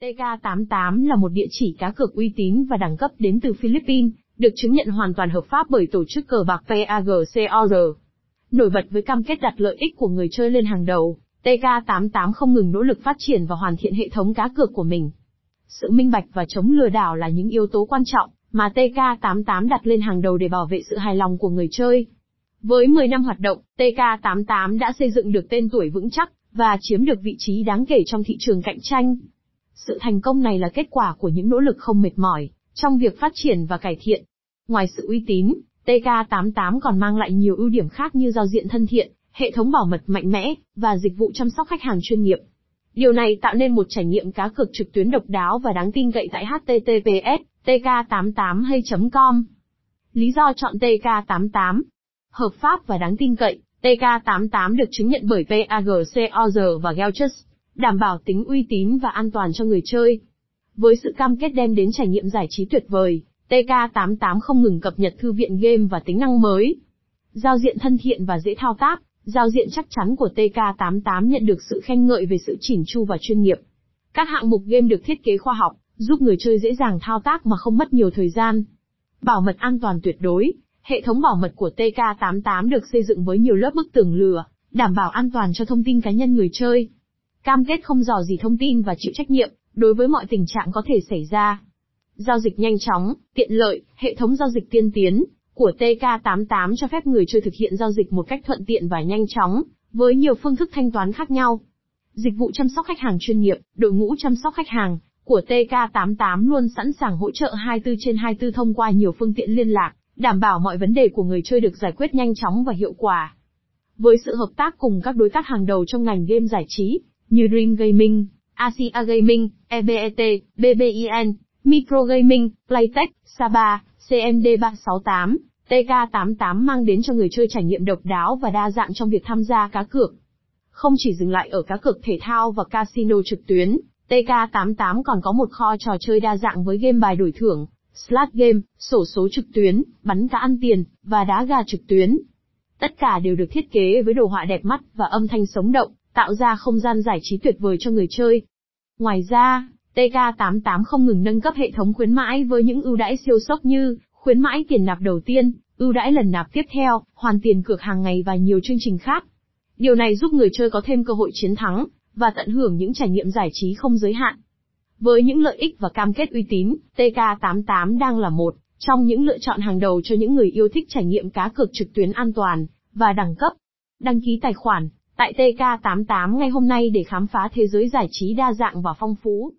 TK88 là một địa chỉ cá cược uy tín và đẳng cấp đến từ Philippines, được chứng nhận hoàn toàn hợp pháp bởi tổ chức cờ bạc PAGCOR. Nổi bật với cam kết đặt lợi ích của người chơi lên hàng đầu, TK88 không ngừng nỗ lực phát triển và hoàn thiện hệ thống cá cược của mình. Sự minh bạch và chống lừa đảo là những yếu tố quan trọng mà TK88 đặt lên hàng đầu để bảo vệ sự hài lòng của người chơi. Với 10 năm hoạt động, TK88 đã xây dựng được tên tuổi vững chắc và chiếm được vị trí đáng kể trong thị trường cạnh tranh. Sự thành công này là kết quả của những nỗ lực không mệt mỏi trong việc phát triển và cải thiện. Ngoài sự uy tín, TK88 còn mang lại nhiều ưu điểm khác như giao diện thân thiện, hệ thống bảo mật mạnh mẽ và dịch vụ chăm sóc khách hàng chuyên nghiệp. Điều này tạo nên một trải nghiệm cá cược trực tuyến độc đáo và đáng tin cậy tại https tk88hay.com. Lý do chọn TK88 Hợp pháp và đáng tin cậy, TK88 được chứng nhận bởi PAGCOR và Gelchus, đảm bảo tính uy tín và an toàn cho người chơi. Với sự cam kết đem đến trải nghiệm giải trí tuyệt vời, TK88 không ngừng cập nhật thư viện game và tính năng mới. Giao diện thân thiện và dễ thao tác, giao diện chắc chắn của TK88 nhận được sự khen ngợi về sự chỉn chu và chuyên nghiệp. Các hạng mục game được thiết kế khoa học, giúp người chơi dễ dàng thao tác mà không mất nhiều thời gian. Bảo mật an toàn tuyệt đối, hệ thống bảo mật của TK88 được xây dựng với nhiều lớp bức tường lửa, đảm bảo an toàn cho thông tin cá nhân người chơi. Cam kết không dò gì thông tin và chịu trách nhiệm, đối với mọi tình trạng có thể xảy ra. Giao dịch nhanh chóng, tiện lợi, hệ thống giao dịch tiên tiến của TK88 cho phép người chơi thực hiện giao dịch một cách thuận tiện và nhanh chóng, với nhiều phương thức thanh toán khác nhau. Dịch vụ chăm sóc khách hàng chuyên nghiệp, đội ngũ chăm sóc khách hàng của TK88 luôn sẵn sàng hỗ trợ 24 trên 24 thông qua nhiều phương tiện liên lạc, đảm bảo mọi vấn đề của người chơi được giải quyết nhanh chóng và hiệu quả. Với sự hợp tác cùng các đối tác hàng đầu trong ngành game giải trí, như Dream Gaming, Asia Gaming, EBET, BBIN, Micro Gaming, Playtech, Saba, CMD368, TK88 mang đến cho người chơi trải nghiệm độc đáo và đa dạng trong việc tham gia cá cược. Không chỉ dừng lại ở cá cược thể thao và casino trực tuyến, TK88 còn có một kho trò chơi đa dạng với game bài đổi thưởng, slot game, sổ số trực tuyến, bắn cá ăn tiền, và đá gà trực tuyến. Tất cả đều được thiết kế với đồ họa đẹp mắt và âm thanh sống động, tạo ra không gian giải trí tuyệt vời cho người chơi. Ngoài ra, TK88 không ngừng nâng cấp hệ thống khuyến mãi với những ưu đãi siêu sốc như khuyến mãi tiền nạp đầu tiên, ưu đãi lần nạp tiếp theo, hoàn tiền cược hàng ngày và nhiều chương trình khác. Điều này giúp người chơi có thêm cơ hội chiến thắng và tận hưởng những trải nghiệm giải trí không giới hạn. Với những lợi ích và cam kết uy tín, TK88 đang là một trong những lựa chọn hàng đầu cho những người yêu thích trải nghiệm cá cược trực tuyến an toàn và đẳng cấp. Đăng ký tài khoản tại TK88 ngay hôm nay để khám phá thế giới giải trí đa dạng và phong phú.